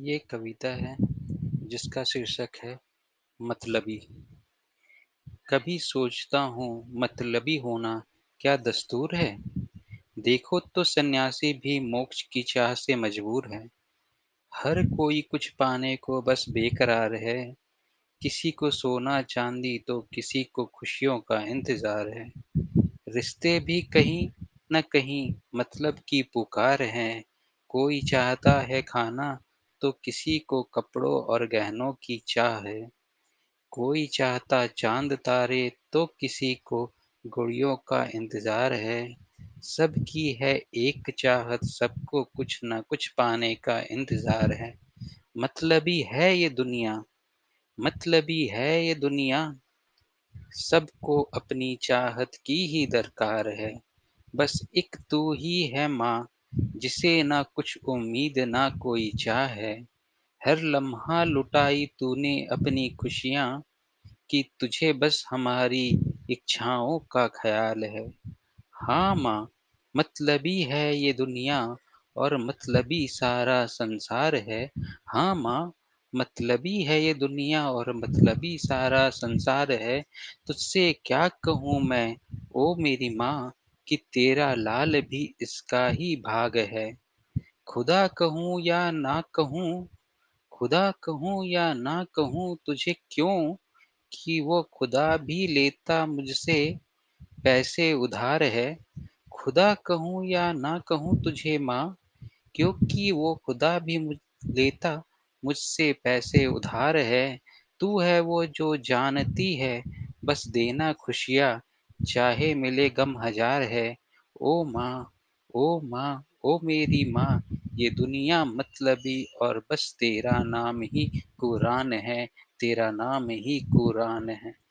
ये कविता है, जिसका शीर्षक है, मतलबी। कभी सोचता हूँ, मतलबी होना क्या दस्तूर है? देखो तो सन्यासी भी मोक्ष की चाह से मजबूर है। हर कोई कुछ पाने को बस बेकरार है। किसी को सोना चांदी तो किसी को खुशियों का इंतज़ार है। रिश्ते भी कहीं न कहीं मतलब की पुकार है। कोई चाहता है खाना तो किसी को कपड़ों और गहनों की चाह है। कोई चाहता चाँद तारे तो किसी को गुड़ियों का इंतज़ार है। सबकी है एक चाहत, सबको कुछ ना कुछ पाने का इंतज़ार है। मतलबी है ये दुनिया, मतलबी है ये दुनिया। सबको अपनी चाहत की ही दरकार है। बस एक तू ही है माँ जिसे ना कुछ उम्मीद ना कोई चाह है। हर लम्हा लुटाई तूने अपनी खुशियाँ कि तुझे बस हमारी इच्छाओं का ख्याल है। हाँ माँ, मतलबी है ये दुनिया और मतलबी सारा संसार है। हाँ माँ, मतलबी है ये दुनिया और मतलबी सारा संसार है। तुझसे क्या कहूँ मैं? ओ मेरी माँ कि तेरा लाल भी इसका ही भाग है। खुदा कहूँ या ना कहूँ, खुदा कहूँ या ना कहूँ, तुझे क्यों कि वो खुदा भी लेता मुझसे पैसे उधार है? खुदा कहूँ या ना कहूँ तुझे माँ, क्योंकि वो खुदा भी मुझ, लेता मुझसे पैसे उधार है। तू है वो जो जानती है, बस देना खुशियाँ। चाहे मिले गम हज़ार है। ओ माँ ओ माँ, ओ मेरी माँ, ये दुनिया मतलबी और बस तेरा नाम ही कुरान है, तेरा नाम ही कुरान है।